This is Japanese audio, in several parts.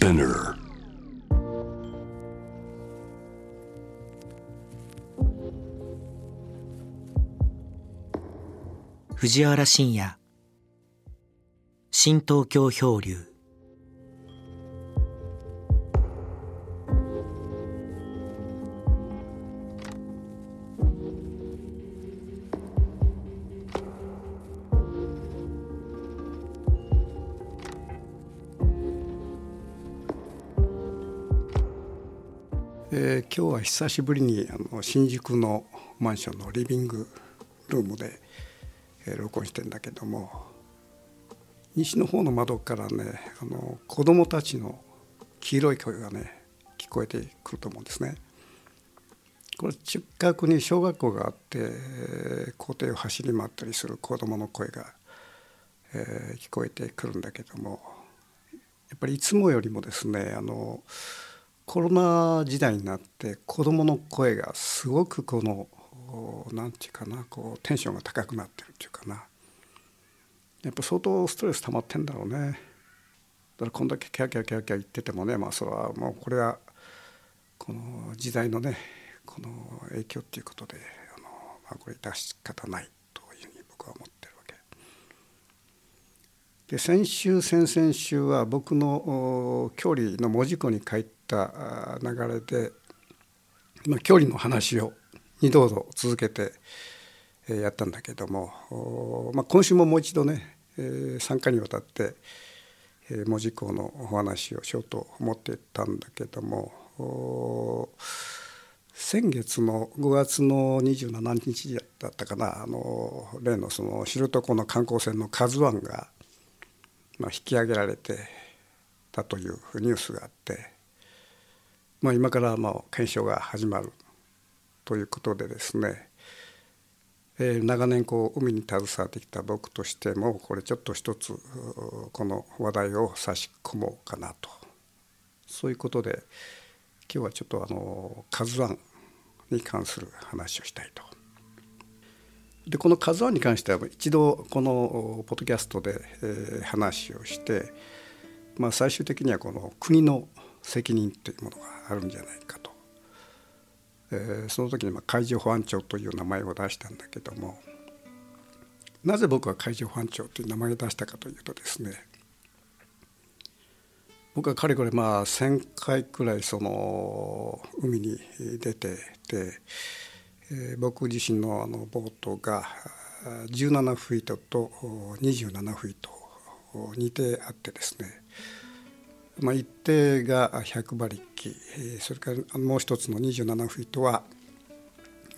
Spinner. 藤原信也新東京漂流今日は久しぶりにあの新宿のマンションのリビングルームで、えー録音してんだけども西の方の窓からねあの子供たちの黄色い声がね聞こえてくると思うんですね。これ近くに小学校があってえー校庭を走り回ったりする子供の声が、えー聞こえてくるんだけどもやっぱりいつもよりもですねあのコロナ時代になって子どもの声がすごくこの何て言うかなこうテンションが高くなってるっていうかなやっぱ相当ストレス溜まってんだろうねだからこんだけキャキャキャキャ言っててもねまあそれはもうこれはこの時代のねこの影響っていうことであの、まあ、これ致し方ないというふうに僕は思ってるわけ。で先週先々週は僕のお距離の文字庫に書いた流れで、まあ、距離の話を二度と続けてやったんだけども、まあ、今週ももう一度ね、えー3回にわたって、えー文字工のお話をしようと思ってたんだけども先月の5月の27日だったかなあの例のその知床の観光船の「カズワンが、ま、引き上げられてたというニュースがあって、まあ、今からまあ検証が始まるということでですねえー長年こう海に携わってきた僕としてもこれちょっと一つこの話題を差し込もうかなとそういうことで今日はちょっとあの「カズワンに関する話をしたいと。でこの「カズワンに関しては一度このポッドキャストで、えー話をして、まあ、最終的にはこの国の責任というものがあるんじゃないかと。えーその時にまあ海上保安庁という名前を出したんだけどもなぜ僕は海上保安庁という名前を出したかというとですね僕はかれこれまあ1,000回くらいその海に出てて、えー僕自身のあのボートが17フィートと27フィート似てあってですねまあ、一定が100馬力それからもう一つの27フィートは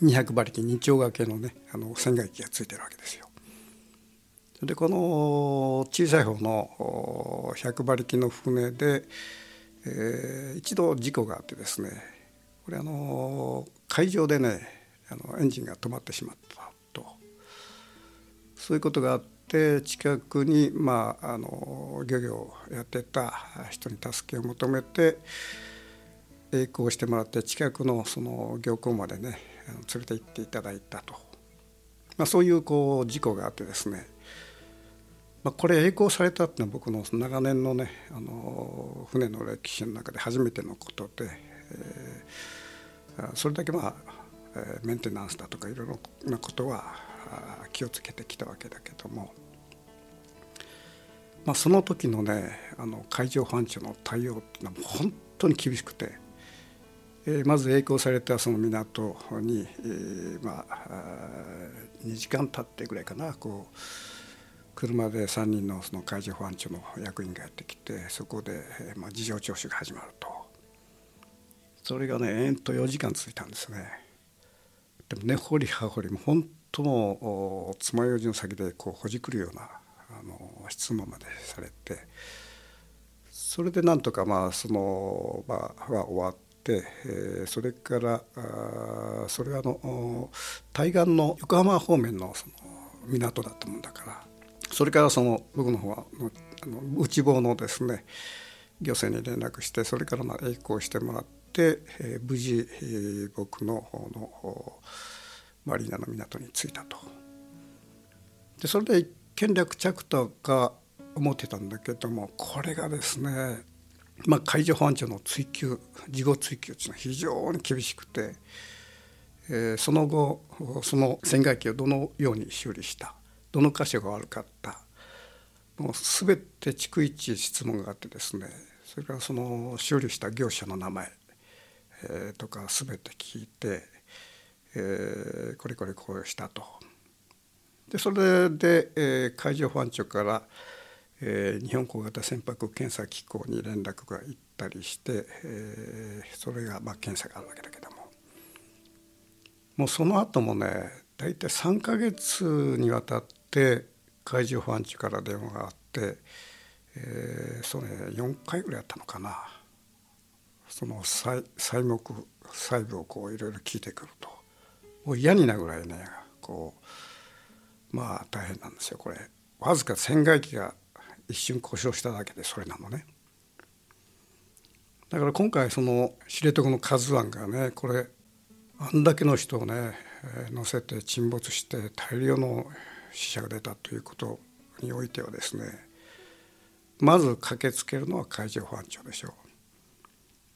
200馬力二丁掛けのねあの船外機がついてるわけですよ。でこの小さい方の100馬力の船で、えー一度事故があってですねこれあの海上でねあのエンジンが止まってしまったとそういうことがあって近くに、まあ、あの漁業をやってた人に助けを求めて栄光してもらって近くのその漁港までね連れて行っていただいたと、まあ、そういうこう事故があってですね、まあ、これ栄光されたっていうのは僕の長年のねあの船の歴史の中で初めてのことで、えーそれだけまあメンテナンスだとかいろいろなことは気をつけてきたわけだけども、まあ、その時のねあの海上保安庁の対応っていうのはもう本当に厳しくて、えーまず栄光されたその港に、えーまああ2時間経ってぐらいかなこう車で3人のその海上保安庁の役員がやってきてそこで、えーまあ、事情聴取が始まるとそれがね延々と4時間続いたんですね。でも根掘り葉掘りも本当もうお爪楊枝の先でこうほじくるようなあの質問までされてそれでなんとかまあその場は終わって、えそれからあそれはあの対岸の横浜方面のその港だったもんだからそれからその僕の方はあの内房のですね漁船に連絡してそれからまあ栄光してもらって、え無事、え僕の方のマリーナの港に着いたと。でそれで一件落着とか思ってたんだけどもこれがですねまあ、海上保安庁の追及事後追及というのは非常に厳しくて、えー、その後その船外機をどのように修理したどの箇所が悪かったもう全て逐一質問があってですねそれからその修理した業者の名前、えー、とか全て聞いて、えー、これこれこうしたと。でそれで、えー、海上保安庁から、えー、日本小型船舶検査機構に連絡が行ったりして、えー、それがまあ検査があるわけだけども。もうその後もね大体3か月にわたって海上保安庁から電話があって、えー、それ4回ぐらいあったのかな。その細目細部をこういろいろ聞いてくると。もう嫌になるぐらいねこうまあ大変なんですよこれわずか船外機が一瞬故障しただけでそれなのねだから今回その知床の「カズワン」がねこれあんだけの人をね乗せて沈没して大量の死者が出たということにおいてはですねまず駆けつけるのは海上保安庁でしょう。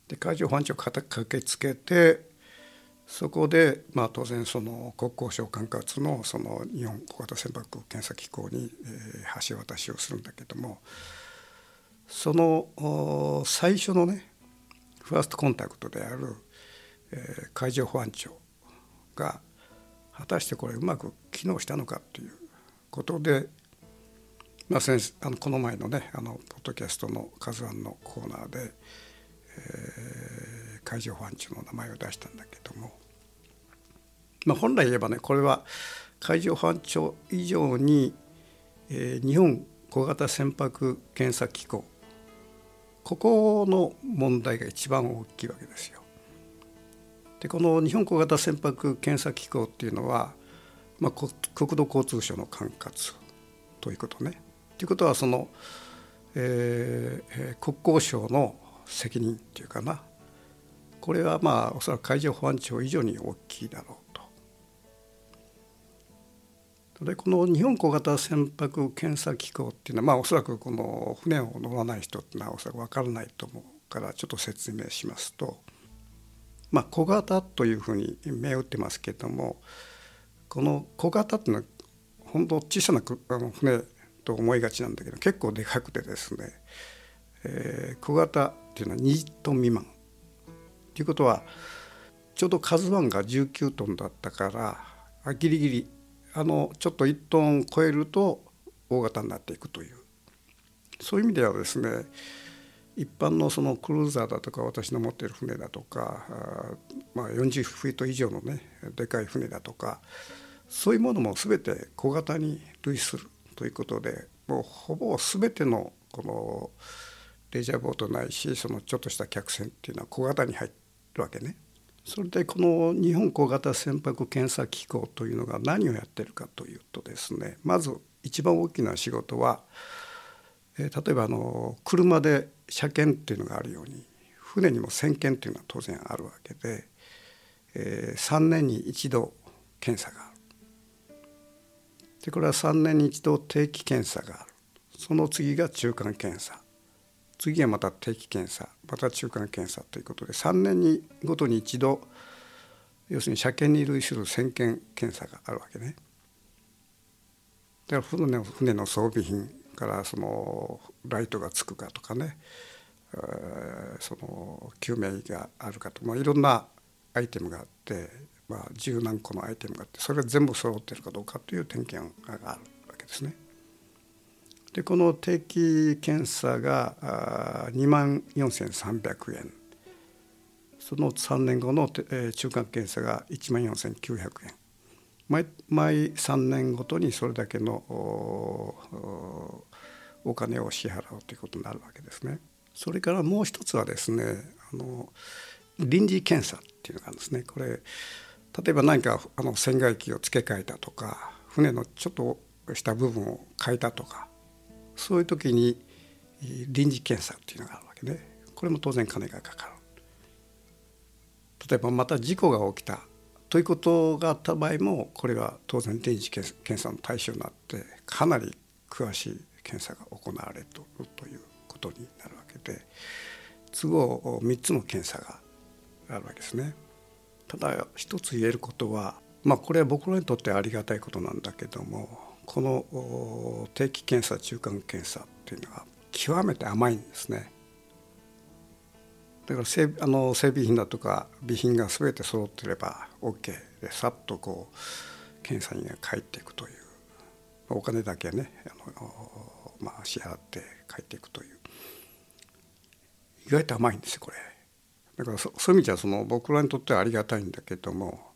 で海上保安庁駆けつけてそこで、まあ、当然その国交省管轄のその日本小型船舶検査機構に、えー、橋渡しをするんだけどもその最初のねファーストコンタクトである、えー、海上保安庁が果たしてこれうまく機能したのかということで、まあ、先あのこの前のねあのポッドキャストの「カズワン」のコーナーで、えー、海上保安庁の名前を出したんだけども、まあ、本来言えばねこれは海上保安庁以上に、えー、日本小型船舶検査機構ここの問題が一番大きいわけですよ。でこの日本小型船舶検査機構っていうのはまあ、国土交通省の管轄ということね。ということはその、えー、国交省の責任っていうかなこれはまあおそらく海上保安庁以上に大きいだろうと。でこの日本小型船舶検査機構っていうのはまあおそらくこの船を乗らない人っていうのはおそらく分からないと思うからちょっと説明しますと、まあ、小型というふうに銘打ってますけれどもこの小型っていうのは本当小さな船と思いがちなんだけど結構でかくてですね、えー、小型っていうのは2トン未満ということはちょうど「カズワンが19トンだったからギリギリあのちょっと1トン超えると大型になっていくという。そういう意味ではですね一般のそのクルーザーだとか私の持っている船だとかまあ、40フィート以上のねでかい船だとかそういうものも全て小型に類するということでもうほぼ全てのこのレジャーボートないしそのちょっとした客船っていうのは小型に入ってるわけね。それでこの日本小型船舶検査機構というのが何をやってるかというとですねまず一番大きな仕事は、えー、例えばあの車で車検っていうのがあるように船にも先検っていうのは当然あるわけで、えー、3年に一度検査がある。でこれは3年に一度定期検査があるその次が中間検査次はまた定期検査また中間検査ということで3年にごとに一度要するに車検に類する先検検査があるわけね。だから船の船の装備品からそのライトがつくかとかね、その救命があるかとか、まあ、いろんなアイテムがあってまあ、十何個のアイテムがあってそれが全部揃ってるかどうかという点検があるわけですね。でこの定期検査が2万4300円その3年後の中間検査が1万4900円毎毎3年ごとにそれだけのお金を支払うということになるわけですね。それからもう一つはですねあの臨時検査っていうのがあるんですね。これ例えば何かあの船外機を付け替えたとか船のちょっとした部分を変えたとかそういう時に臨時検査っていうのがあるわけでこれも当然金がかかる。例えばまた事故が起きたということがあった場合もこれは当然臨時検査の対象になってかなり詳しい検査が行われるということになるわけで都合3つの検査があるわけですね。ただ一つ言えることはまあこれは僕らにとってありがたいことなんだけどもこの定期検査中間検査っていうのは極めて甘いんですね。だから整あの整備品だとか備品が全て揃ってれば OK でさっとこう検査に帰っていくというお金だけねあの、まあ、支払って帰っていくという意外と甘いんですよこれ。だからそういう意味じゃその僕らにとってはありがたいんだけども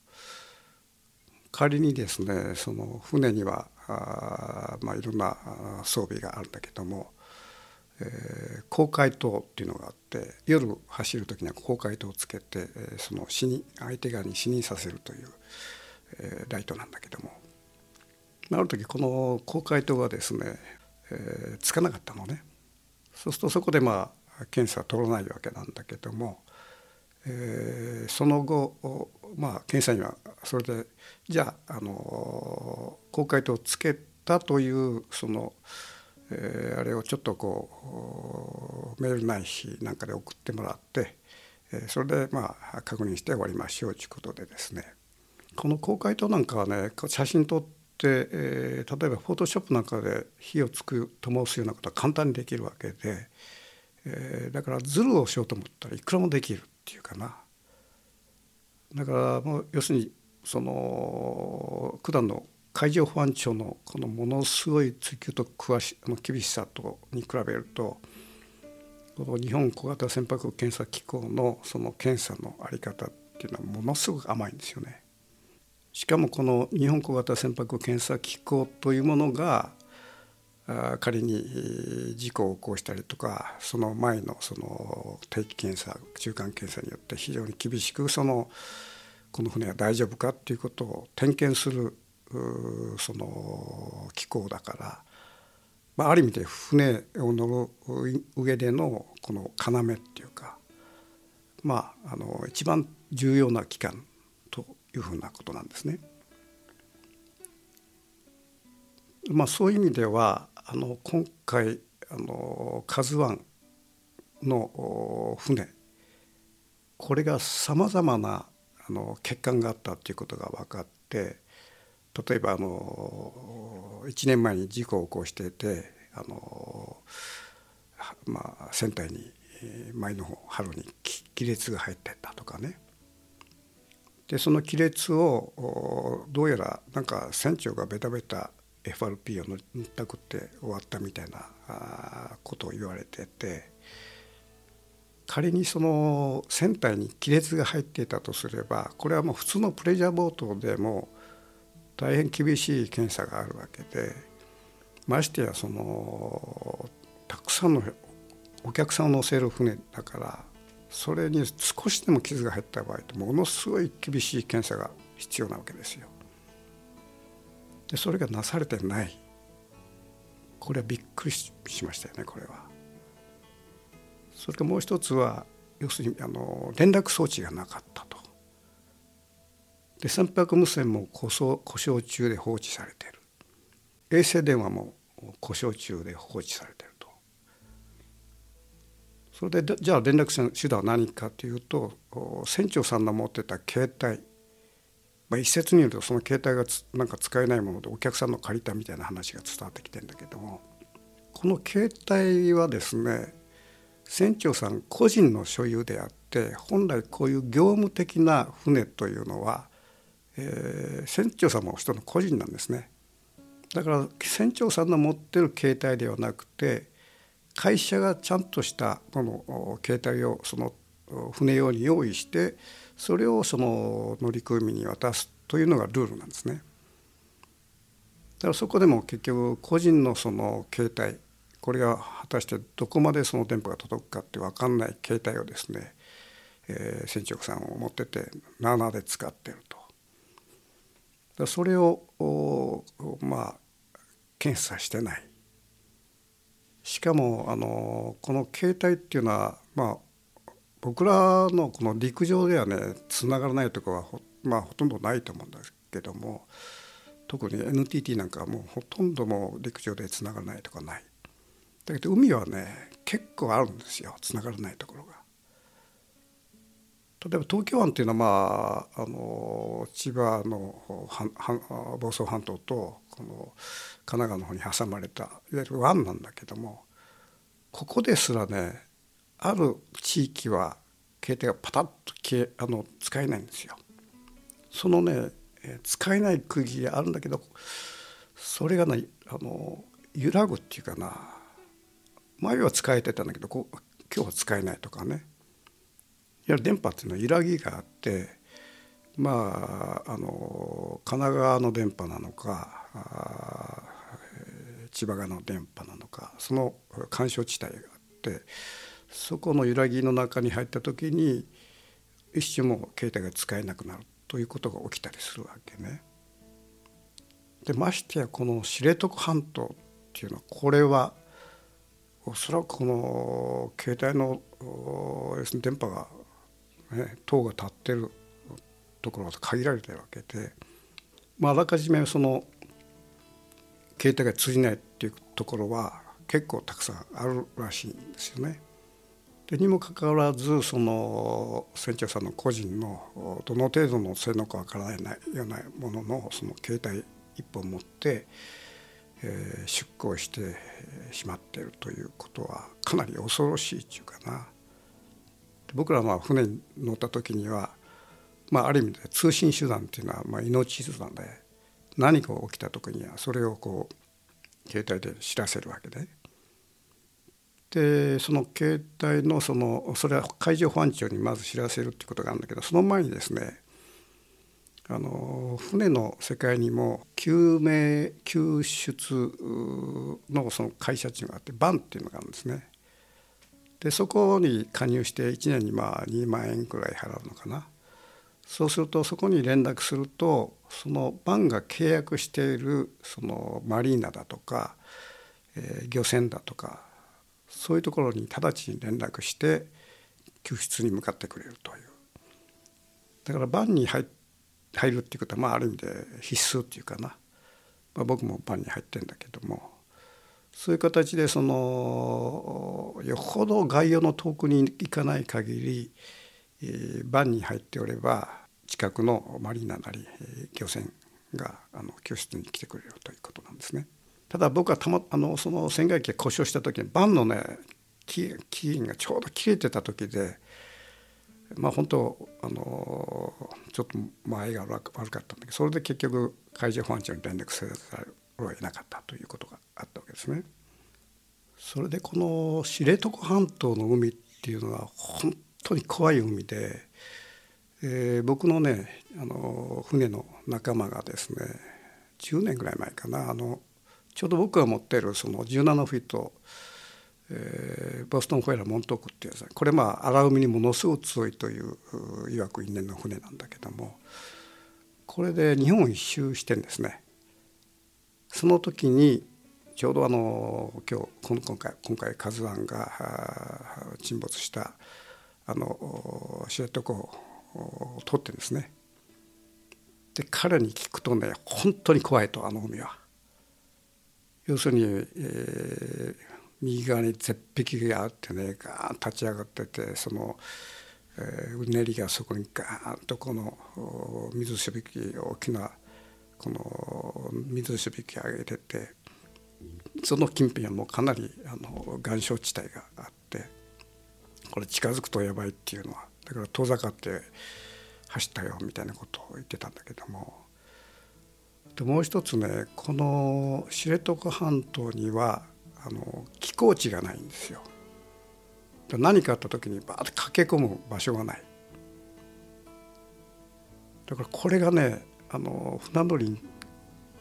仮にですねその船にはあ、まあ、いろんな装備があるんだけども、えー、高解灯っていうのがあって夜走る時には高解灯をつけて、え、その死に相手側に死にさせるという、えー、ライトなんだけども。ある時この高解灯がですね、えー、つかなかったのね。そうするとそこでまあ検査は取らないわけなんだけどもえー、その後、まあ、検査にはそれでじゃあ、あの公開とつけたというその、えー、あれをちょっとこうメールないしなんかで送ってもらって、えー、それでまあ確認して終わりましょうということでですねこの公開灯なんかはね写真撮って、えー、例えばフォトショップなんかで火をつく灯すようなことは簡単にできるわけで、えー、だからズルをしようと思ったらいくらもできる。っていうかなだからもう要するにその九段の海上保安庁のこのものすごい追求と詳しあの厳しさとに比べるとこの日本小型船舶検査機構のその検査の在り方っていうのはものすごく甘いんですよね。しかもこの日本小型船舶検査機構というものが仮に事故を起こしたりとかその前のその定期検査中間検査によって非常に厳しくそのこの船は大丈夫かっていうことを点検するその機構だから、まあ、ある意味で船を乗る上でのこの要っていうかまああの一番重要な機関というふうなことなんですね。まあ、そういう意味ではあの今回あの「カズワンの船これがさまざまなあの欠陥があったということが分かって例えばあの1年前に事故を起こしていてあの、まあ、船体に前の方春に亀裂が入ってったとかね。でその亀裂をどうやらなんか船長がベタベタ FRP を塗ったくって終わったみたいなことを言われてて仮にその船体に亀裂が入っていたとすればこれはもう普通のプレジャーボートでも大変厳しい検査があるわけでましてやそのたくさんのお客さんを乗せる船だからそれに少しでも傷が入った場合ってものすごい厳しい検査が必要なわけですよ。でそれがなされてないこれはびっくりしましたよねこれは。それからもう一つは要するにあの連絡装置がなかったと。で船舶無線も故障故障中で放置されてる衛星電話も故障中で放置されてると。それでじゃあ連絡手段は何かというと船長さんの持ってた携帯まあ、一説によるとその携帯がなんか使えないものでお客さんの借りたみたいな話が伝わってきてるんだけどもこの携帯はですね船長さん個人の所有であって本来こういう業務的な船というのは、えー、船長さんも人の個人なんですね。だから船長さんの持ってる携帯ではなくて会社がちゃんとしたこの携帯をその船用に用意してそれをその乗組に渡すというのがルールなんですね。だからそこでも結局個人のその携帯これが果たしてどこまでその電波が届くかって分かんない携帯をですね、えー、船長さんを持ってて7で使ってると。だそれをまあ検査してない。しかもあのこの携帯っていうのはまあ僕らのこの陸上ではねつながらないとこはほ,、まあ、ほとんどないと思うんですけども特に NTT なんかはもうほとんども陸上でつながらないとかない。だけど海はね結構あるんですよつながらないところが。例えば東京湾っていうのは、まあ、あの千葉の房総半島とこの神奈川の方に挟まれたいわゆる湾なんだけどもここですらねある地域は携帯がパタッと消えあの使えないんですよ。そのね使えない区域があるんだけどそれがねあの揺らぐっていうかな前は使えてたんだけどこ今日は使えないとかねいわゆる電波っていうのは揺らぎがあってまああの神奈川の電波なのか千葉側の電波なのかその干渉地帯があってそこの揺らぎの中に入った時に一瞬も携帯が使えなくなるということが起きたりするわけね。でましてやこの知床半島っていうのはこれはおそらくこの携帯の要するに電波が、ね、塔が立ってるところが限られてるわけで、まあ、あらかじめその携帯が通じないっていうところは結構たくさんあるらしいんですよね。でにもかかわらずその船長さんの個人のどの程度の性能かわからないようなもののその携帯一本持って、えー、出航してしまっているということはかなり恐ろしいっていうかな。僕らは船に乗った時には、まあ、ある意味で通信手段っていうのはまあ命手段で何か起きた時にはそれをこう携帯で知らせるわけで。でその携帯のそのそれは海上保安庁にまず知らせるっていうことがあるんだけどその前にですねあの船の世界にも救命救出のその会社っていうのがあってバンっていうのがあるんですね。でそこに加入して1年にまあ2万円くらい払うのかな。そうするとそこに連絡するとそのバンが契約しているそのマリーナだとか、えー、漁船だとかそういうところに直ちに連絡して救出に向かってくれるという。だからバンに入入るっていうことはまあある意味で必須っていうかな、まあ、僕もバンに入ってんだけども。そういう形でそのよほど外洋の遠くに行かない限り、えー、バンに入っておれば近くのマリーナなり、漁船があの救出に来てくれるということなんですね。ただ僕はたまあのその船外機が故障した時にバンのね期限がちょうど切れてた時でまあ本当あのちょっと前が悪かったんだけどそれで結局海上保安庁に連絡せざるを得なかったということがあったわけですね。それでこの知床半島の海っていうのは本当に怖い海で、えー、僕のねあの船の仲間がですね10年ぐらい前かなあのちょうど僕が持っているその17フィート、えー、ボストンホエラーモントークっていうやつこれまあ荒海にものすごく強いといういわく因縁の船なんだけどもこれで日本一周してんですね。その時にちょうどあの今日今回今回「カズワンが沈没したあの知床を通ってですね。で彼に聞くとね本当に怖いとあの海は。要するに、えー、右側に絶壁があってねガーン立ち上がっててその、えー、うねりがそこにガーンとこの水しぶき大きなこの水しぶき上げててその近辺はもうかなりあの岩礁地帯があってこれ近づくとやばいっていうのはだから遠ざかって走ったよみたいなことを言ってたんだけどもでもう一つねこの知床半島にはあの寄港地がないんですよ。何かあった時にバーッと駆け込む場所がない。だからこれがねあの船乗りに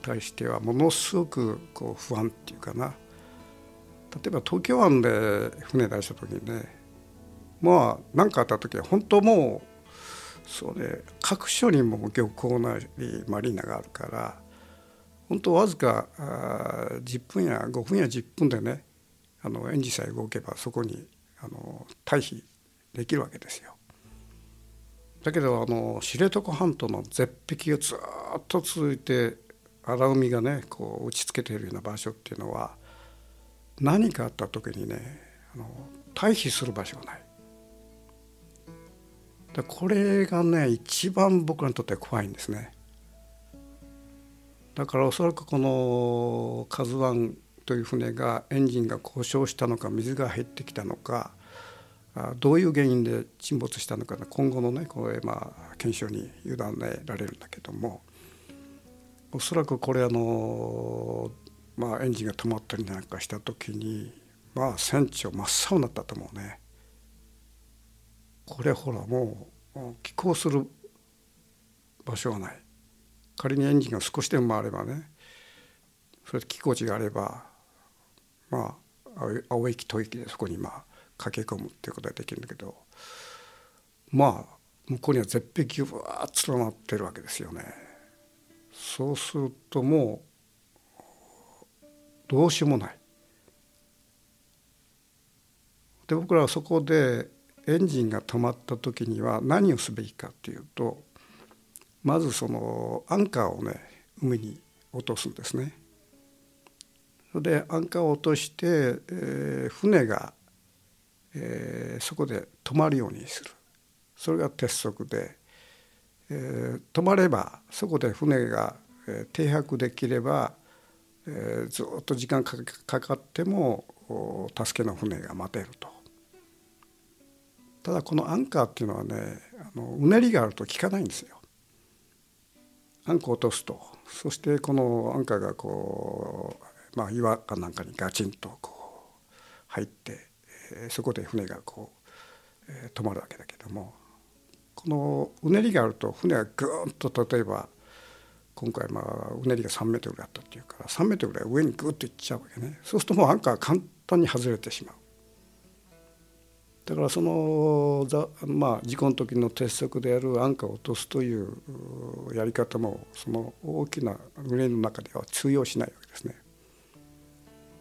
対してはものすごくこう不安っていうかな例えば東京湾で船出した時にねまあ何かあった時は本当もうそうね各所にも漁港なりマリーナがあるから本当わずか10分や5分や10分でねあのエンジンさえ動けばそこにあの退避できるわけですよ。だけどあの知床半島の絶壁がずっと続いて荒海がねこう打ちつけているような場所っていうのは何かあった時にねあの退避する場所がない。これがね一番僕らにとっては怖いんですね。だからおそらくこの「カズワンという船がエンジンが故障したのか水が入ってきたのかどういう原因で沈没したのか今後のねこれまあ検証に委ねられるんだけどもおそらくこれあのまあエンジンが止まったりなんかした時にまあ船長真っ青になったと思うね。これほらもう寄港する場所がない仮にエンジンが少しでも回ればねそれで寄港地があればまあ青駅吐息でそこにまあ駆け込むっていうことができるんだけどまあ向こうには絶壁がぶわーっと連なってるわけですよね。そうするともうどうしようもない。で僕らはそこでエンジンが止まった時には何をすべきかっていうとまずそのアンカーをね海に落とすんですね。でアンカーを落として、えー、船が、えー、そこで止まるようにするそれが鉄則で、えー、止まればそこで船が、えー、停泊できれば、えー、ずっと時間かかっても助けの船が待てると。ただこのアンカーっていうのはねあのうねりがあると効かないんですよ。アンカーを落とすとそしてこのアンカーがこう、まあ、岩かなんかにガチンとこう入って、そこで船がこう、えー、止まるわけだけどもこのうねりがあると船がぐーんと例えば今回まあうねりが3メートルあったっていうから3メートルぐらい上にグッといっちゃうわけねそうするともうアンカー簡単に外れてしまう。だからそのまあ事故の時の鉄則であるアンカーを落とすというやり方もその大きな群れの中では通用しないわけですね。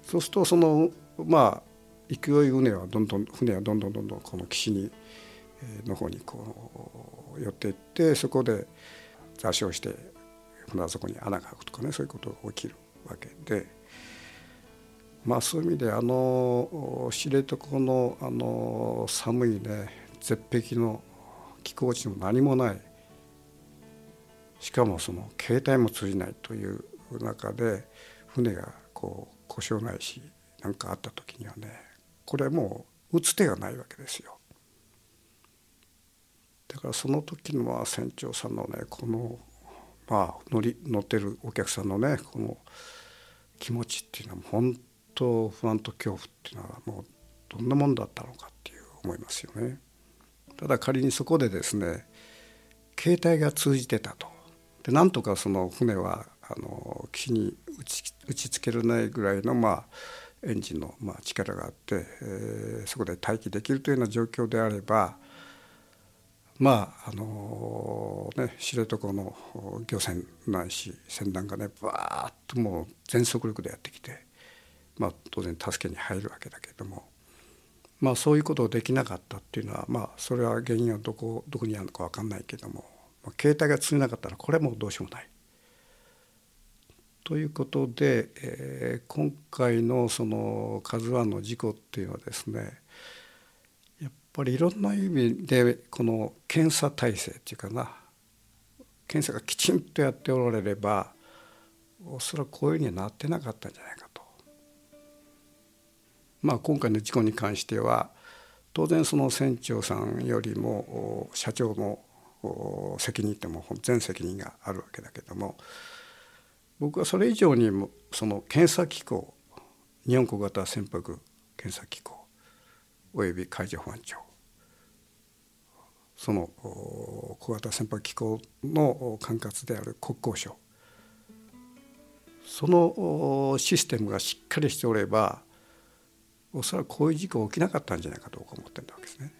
そうするとそのまあ勢い船はどんどん船はどんどんどんどんこの岸にの方にこう寄っていってそこで座礁して船はそこに穴が開くとかねそういうことが起きるわけで。まあ、そういう意味であの知床のあの寒いね絶壁の気候地も何もないしかもその携帯も通じないという中で船がこう故障ないし何かあった時にはねこれもう打つ手がないわけですよ。だからその時のまあ船長さんのねこのまあ乗り乗ってるお客さんのねこの気持ちっていうのは本と不安と恐怖っていうのはもうどんなもんだったのかっていう思いますよね。ただ仮にそこでですね携帯が通じてたとでなんとかその船はあの岸に打ち打ちつけられないぐらいのまあエンジンのまあ力があって、えー、そこで待機できるというような状況であればまああのね知床の漁船ないし船団がねバーッともう全速力でやってきてまあ、当然助けに入るわけだけれども、まあ、そういうことをできなかったっていうのは、まあ、それは原因はどこどこにあるのか分かんないけども、まあ、携帯が通じなかったらこれはもうどうしようもない。ということで、えー、今回のその「カズワンの事故っていうのはですねやっぱりいろんな意味でこの検査体制っていうかな。検査がきちんとやっておられればおそらくこういうふうにはなってなかったんじゃないかまあ、今回の事故に関しては当然その船長さんよりも社長の責任っても全責任があるわけだけども僕はそれ以上にもその検査機構日本小型船舶検査機構および海上保安庁その小型船舶機構の管轄である国交省そのシステムがしっかりしておればおそらくこういう事故起きなかったんじゃないかと思ってるわけですね。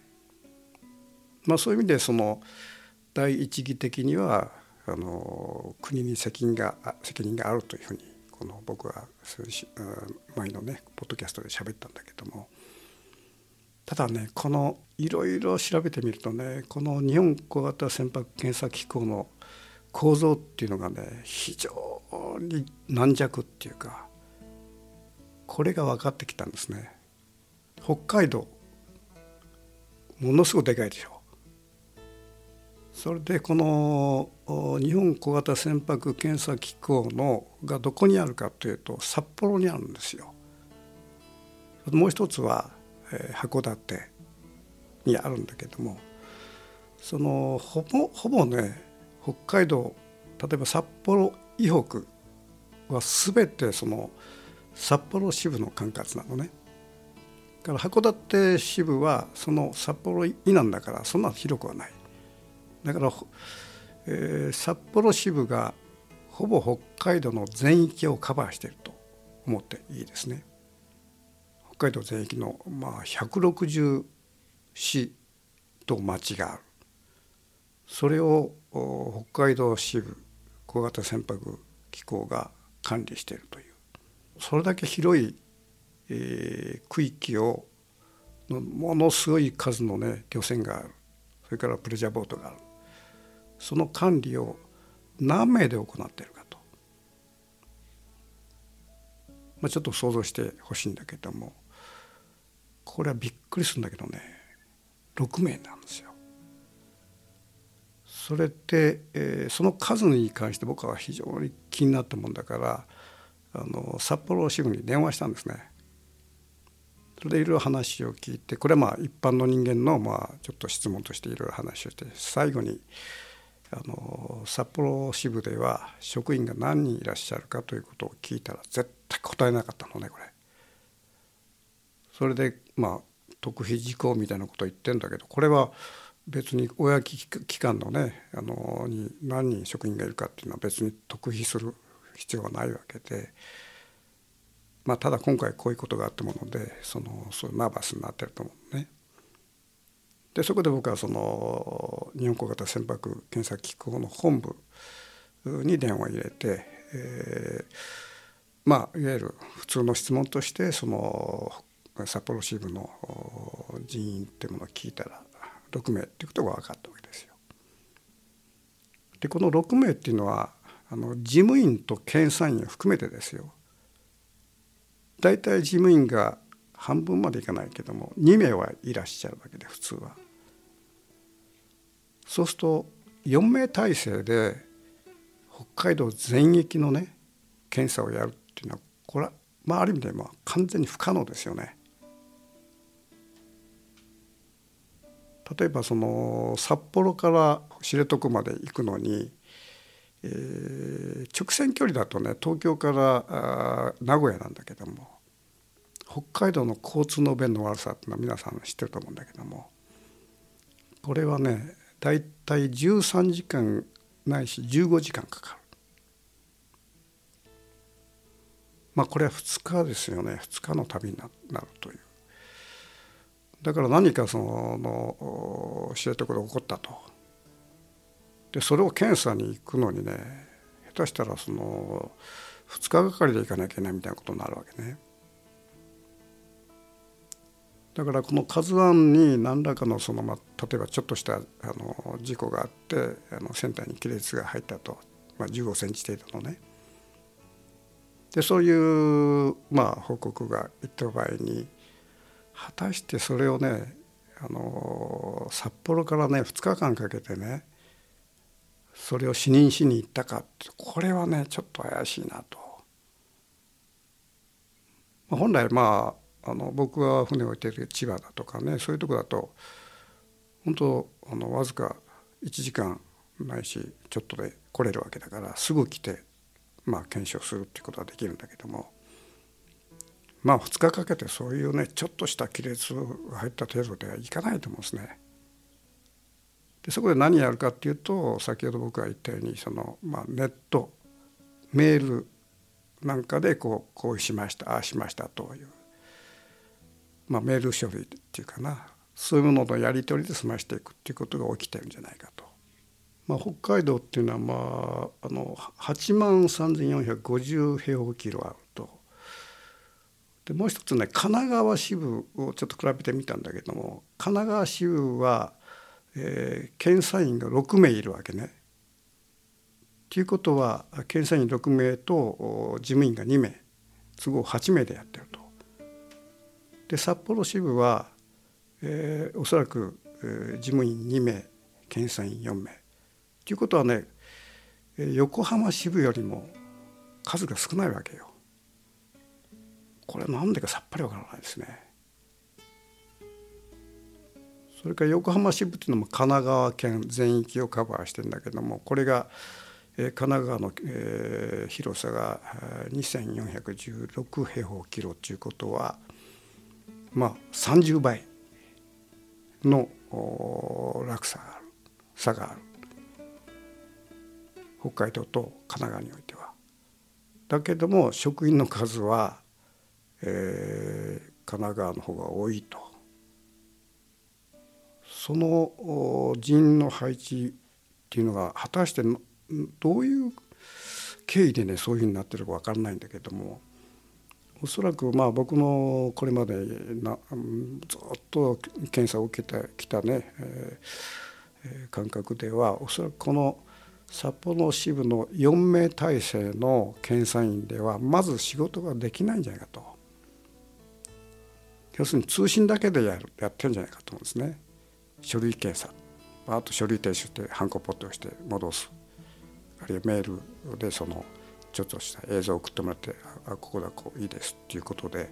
まあ、そういう意味でその第一義的にはあの国に責任が責任があるというふうにこの僕は前のねポッドキャストで喋ったんだけどもただねこのいろいろ調べてみるとねこの日本小型船舶検査機構の構造っていうのがね非常に軟弱っていうかこれが分かってきたんですね。北海道ものすごくでかいでしょそれでこの日本小型船舶検査機構のがどこにあるかというと札幌にあるんですよ。もう一つは、えー、函館にあるんだけどもそのほぼほぼね北海道例えば札幌以北は全てその札幌支部の管轄なのね。から函館支部はその札幌以南だからそんな広くはない。だから、えー、札幌支部がほぼ北海道の全域をカバーしていると思っていいですね。北海道全域の、まあ、160市と町があるそれを北海道支部小型船舶機構が管理しているというそれだけ広い、えー、区域をのものすごい数のね漁船がある。それからプレジャーボートがある。その管理を何名で行っているかと、まあ、ちょっと想像してほしいんだけども。これはびっくりするんだけどね。6名なんですよ。それで、えー、その数に関して僕は非常に気になったもんだからあの札幌支部に電話したんですね。それでいろいろ話を聞いてこれはまあ一般の人間のまあちょっと質問としていろいろ話をして最後にあの札幌支部では職員が何人いらっしゃるかということを聞いたら絶対答えなかったのねこれ。それでまあ特費事項みたいなことを言ってんだけどこれは別に公機関のねあのに何人職員がいるかっていうのは別に特費する必要はないわけで、まあ、ただ今回こういうことがあったものでそのそういうナーバスになってると思うね。でそこで僕はその日本小型船舶検査機構の本部に電話を入れて、えー、まあいわゆる普通の質問としてその札幌支部の人員っていうものを聞いたら6名っていうことが分かったわけですよ。でこの6名っていうのはあの事務員と検査員を含めてですよ大体事務員が半分までいかないけども2名はいらっしゃるわけで普通は。そうすると4名体制で北海道全域のね検査をやるっていうのはこれはまあある意味でまあ完全に不可能ですよね。例えばその札幌から知床まで行くのに、えー、直線距離だとね東京から名古屋なんだけども北海道の交通の便の悪さっていうのは皆さん知ってると思うんだけどもこれはね大体13時間ないし15時間かかる。まあこれは2日ですよね2日の旅になるという。だから何かその知床で起こったとでそれを検査に行くのにね下手したらその2日がかりで行かなきゃいけないみたいなことになるわけね。だからこの「KAZＵ1」に何らかのその、まあ、例えばちょっとしたあの事故があってあの船体に亀裂が入ったと、まあ、15センチ程度のねでそういう、まあ、報告がいった場合に果たしてそれをねあの札幌からね2日間かけてねそれを視認しに行ったかってこれはねちょっと怪しいなと。本来まああの僕が船を置いてる千葉だとかねそういうとこだと本当あのわずか1時間ないしちょっとで来れるわけだからすぐ来てまあ検証するっていうことはできるんだけどもまあ2日かけてそういうねちょっとした亀裂が入った程度ではいかないと思うんですね。でそこで何やるかっていうと先ほど僕が言ったようにその、まあ、ネットメールなんかでこうこうしましたああしましたという、まあ、メール処理っていうかな。そういうもののやり取りで済ましていくっていうことが起きてるんじゃないかと。まあ、北海道っていうのは、まあ、あの8万3450平方キロあると。でもう一つね神奈川支部をちょっと比べてみたんだけども神奈川支部は、えー、検査員が6名いるわけね。ということは検査員6名と事務員が2名都合8名でやってると。で札幌支部は、えー、おそらく、えー、事務員2名検査員4名ということはね横浜支部よりも数が少ないわけよ。これなんでかさっぱりわからないですね。それから横浜支部っていうのも神奈川県全域をカバーしてるんだけどもこれが神奈川の広さが2416平方キロということはまあ30倍の落差がある差がある北海道と神奈川においては。だけども職員の数は、えー、神奈川の方が多いと。その人員の配置っていうのが果たしてどういう経緯でねそういうふうになってるか分からないんだけどもおそらくまあ僕のこれまでなずっと検査を受けてきたね、えー、感覚ではおそらくこの札幌支部の4名体制の検査員ではまず仕事ができないんじゃないかと。要するに通信だけでやるやってるんじゃないかと思うんですね。書類検査。あと書類提出してハンコポットをして戻す。あるいはメールでそのちょっとした映像を送ってもらって「あここだこういいです」っていうことで。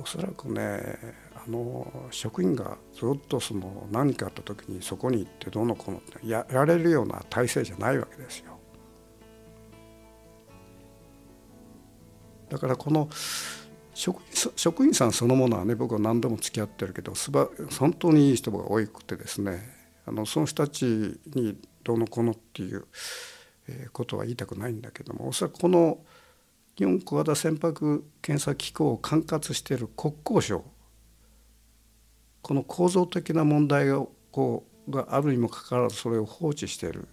おそらくねあの職員がずっとその何かあった時にそこに行ってどうのこうのってやられるような体制じゃないわけですよ。だからこの職職員さんそのものはね僕は何度も付き合ってるけどすば本当にいい人が多くてですねあのその人たちにどうのこうのっていうことは言いたくないんだけどもおそらくこの日本小型船舶検査機構を管轄している国交省この構造的な問題をこうがあるにもかかわらずそれを放置している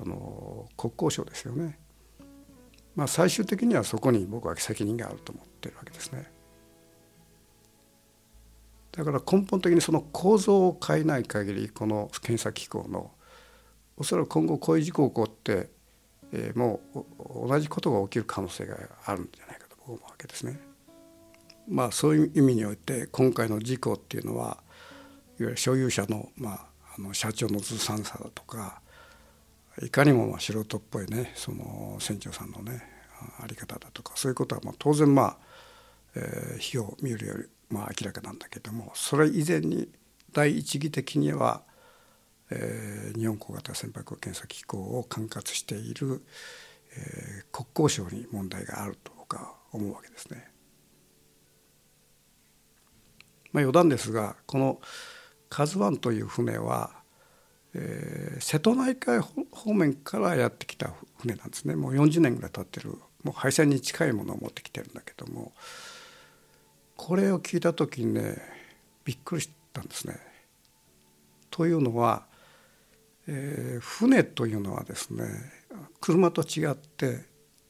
あの国交省ですよね。まあ、最終的にはそこに僕は責任があると思ってるわけですね。だから根本的にその構造を変えない限りこの検査機構のおそらく今後こういう事故起こって、えー、もう同じことが起きる可能性があるんじゃないかと思うわけですね。まあそういう意味において今回の事故っていうのはいわゆる所有者の,、まあ、あの社長のずさんさだとかいかにも素人っぽいねその船長さんのねあり方だとかそういうことはまあ当然まあ、えー、火を見るよりまあ明らかなんだけどもそれ以前に第一義的には、えー、日本小型船舶検査機構を管轄している、えー、国交省に問題があるとか思うわけですね。まあ、余談ですがこの「カズワンという船はえー、瀬戸内海方面からやってきた船なんですね。もう40年ぐらい経ってる。もう廃線に近いものを持ってきてるんだけども。これを聞いた時にねびっくりしたんですね。というのは、えー、船というのはですね車と違って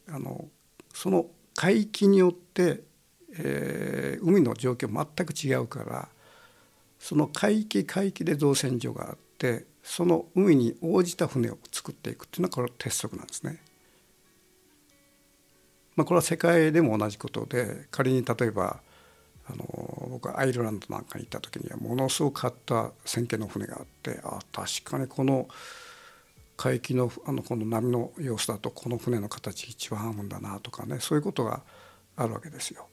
あのその海域によって、えー、海の状況全く違うからその海域海域で造船所があってその海に応じた船を作っていくっていうのはこれは鉄則なんですね。まあ、これは世界でも同じことで仮に例えばあの僕はアイルランドなんかに行った時にはものすごく買った船形の船があってあ確かにこの海域のあのこの波の様子だとこの船の形一番合うんだなとかねそういうことがあるわけですよ。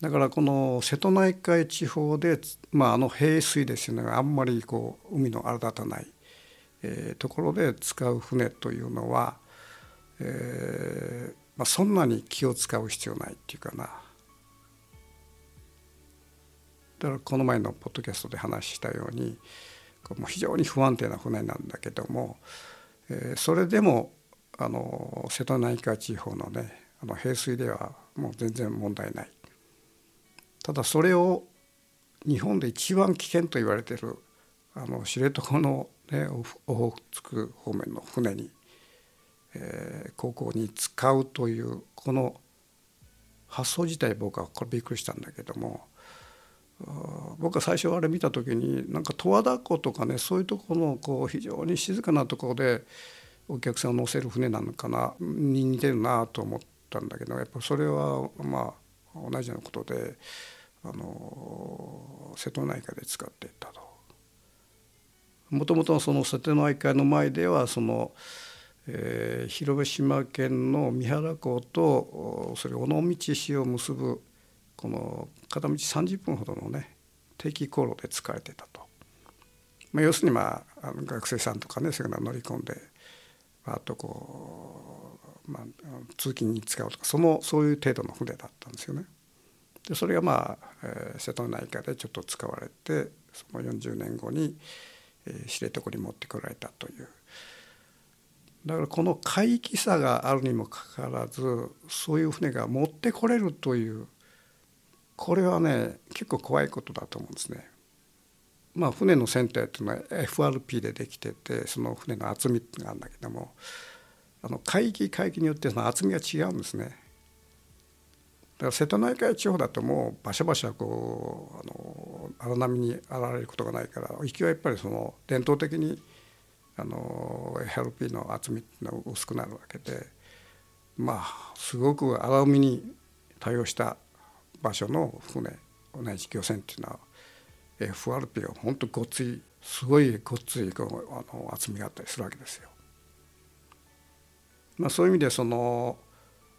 だからこの瀬戸内海地方で、まあ、あの平水ですよねあんまりこう海の荒立たない、えー、ところで使う船というのは、えーまあ、そんなに気を使う必要ないっていうかなだからこの前のポッドキャストで話したようにもう非常に不安定な船なんだけども、えー、それでもあの瀬戸内海地方のねあの平水ではもう全然問題ない。ただそれを日本で一番危険と言われてるあの知床の、ね、オホーツク方面の船に、えー、航行に使うというこの発想自体僕はこれびっくりしたんだけども僕は最初あれ見た時になんか十和田湖とかねそういうところのこう非常に静かなところでお客さんを乗せる船なのかなに似てるなと思ったんだけどやっぱそれはまあ同じようなことであの瀬戸内海で使っていったと。もともとその瀬戸内海の前ではその、えー、広島県の三原港とそれ尾道市を結ぶこの片道30分ほどのね定期航路で使われてたと、まあ、要するにまあ学生さんとかねそれから乗り込んであとこう、まあ、通勤に使うとかそのそういう程度の船だったんですよね。でそれがまあ、えー、瀬戸内海でちょっと使われてその40年後に、えー、知床に持ってこられたというだからこの海域差があるにもかかわらずそういう船が持ってこれるというこれはね結構怖いことだと思うんですね。まあ、船の船体っていうのは FRP でできててその船の厚みっていうのがあるんだけどもあの海域海域によってその厚みが違うんですね。だから瀬戸内海地方だともうバシャバシャこうあの荒波にあられることがないから勢いはやっぱりその伝統的にあの FRP の厚みっていうのは薄くなるわけでまあすごく荒海に対応した場所の船同じ漁船っていうのは FRP が本当ごっついすごいごっついあの厚みがあったりするわけですよ。まあ、そういう意味でその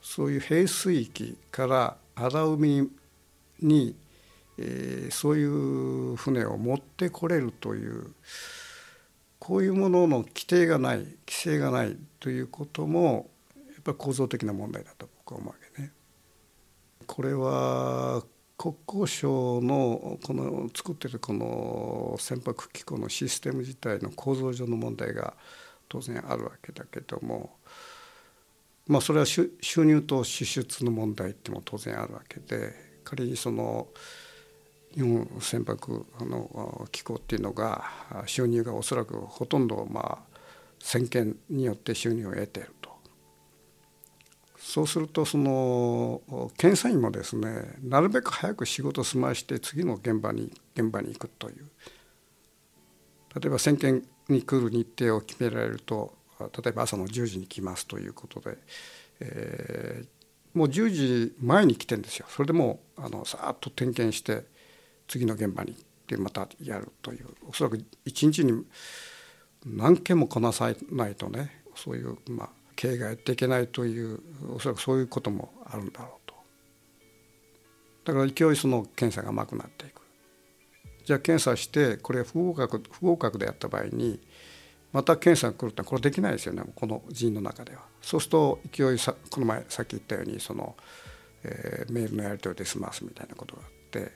そういう平水域から荒海に、えー、そういう船を持ってこれるというこういうものの規定がない規制がないということもやっぱり構造的な問題だと僕は思うわけね。これは国交省のこの作ってるこの船舶機構のシステム自体の構造上の問題が当然あるわけだけどもまあそれは収入と支出の問題っても当然あるわけで仮にその日本船舶の機構っていうのが収入がおそらくほとんどまあ先見によって収入を得ていると。そうするとその検査員もですねなるべく早く仕事を済まして次の現場に現場に行くという。例えば先見に来る日程を決められると例えば朝の10時に来ますということで、えー、もう10時前に来てんですよ。それでもうあのさーっと点検して次の現場に行ってまたやるというおそらく一日に何件もこなさないとねそういうまあ経営がやっていけないというおそらくそういうこともあるんだろうと。だから勢いその検査が甘くなっていく。じゃあ検査してこれ不合格不合格であった場合にまた検査が来るってこれできないですよね。この人の中では。そうすると勢いさこの前さっき言ったようにその、えー、メールのやり取りで済ますみたいなことがあって。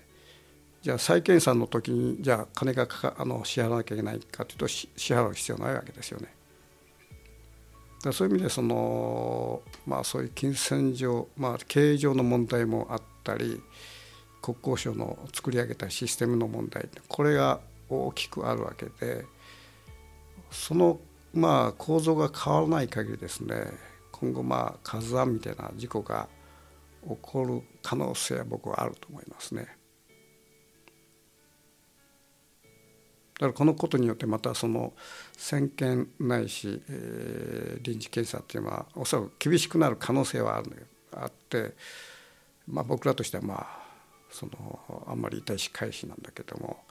じゃあ再検査の時にじゃあ金がかかあの支払わなきゃいけないかというと支払う必要ないわけですよね。だそういう意味でその、まあ、そういう金銭上、まあ、経営上の問題もあったり国交省の作り上げたシステムの問題これが大きくあるわけで。そのまあ構造が変わらない限りですね今後まあ火山みたいな事故が起こる可能性は僕はあると思いますね。だからこのことによってまたその先見ないし、えー、臨時検査っていうのはおそらく厳しくなる可能性はあるあって、まあ、僕らとしてはまあそのあんまり痛いし返しなんだけども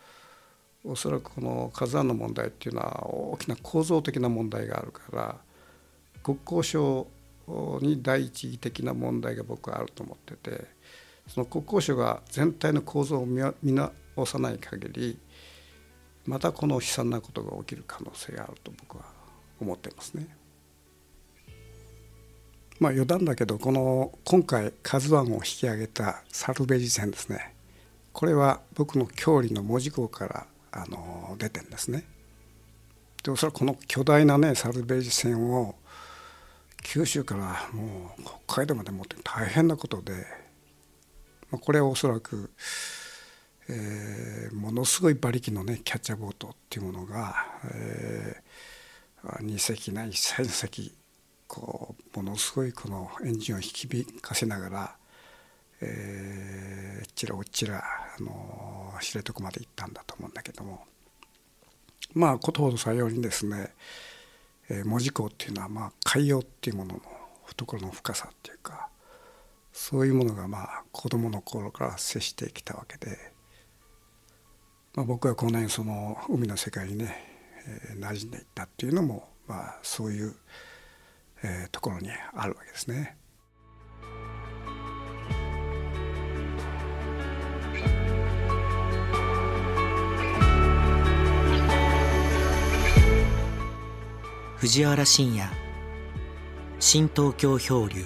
おそらくこの火山の問題っていうのは大きな構造的な問題があるから国交省に第一義的な問題が僕はあると思っててその国交省が全体の構造を見直さない限りまたこの悲惨なことが起きる可能性があると僕は思ってますね。まあ余談だけどこの今回「カズワンを引き上げたサルベージ船ですねこれは僕の郷里の門司港からあの出てんですね。でおそらくこの巨大なねサルベージ船を九州からもう北海道まで持って大変なことで、まあ、これはおそらくえー、ものすごい馬力のねキャッチャーボートっていうものが、えー、2隻ない3隻こうものすごいこのエンジンを引きかせながら、えー、ちらおちら、あのー、知床まで行ったんだと思うんだけどもまあことほどさようにですね、えー、門司港っていうのはまあ海洋っていうものの懐の深さっていうかそういうものがまあ子どもの頃から接してきたわけで。まあ、僕はこの辺その海の世界にね、えー、馴染んでいったっていうのも、まあ、そういう、えー、ところにあるわけですね。藤原信也。新東京漂流。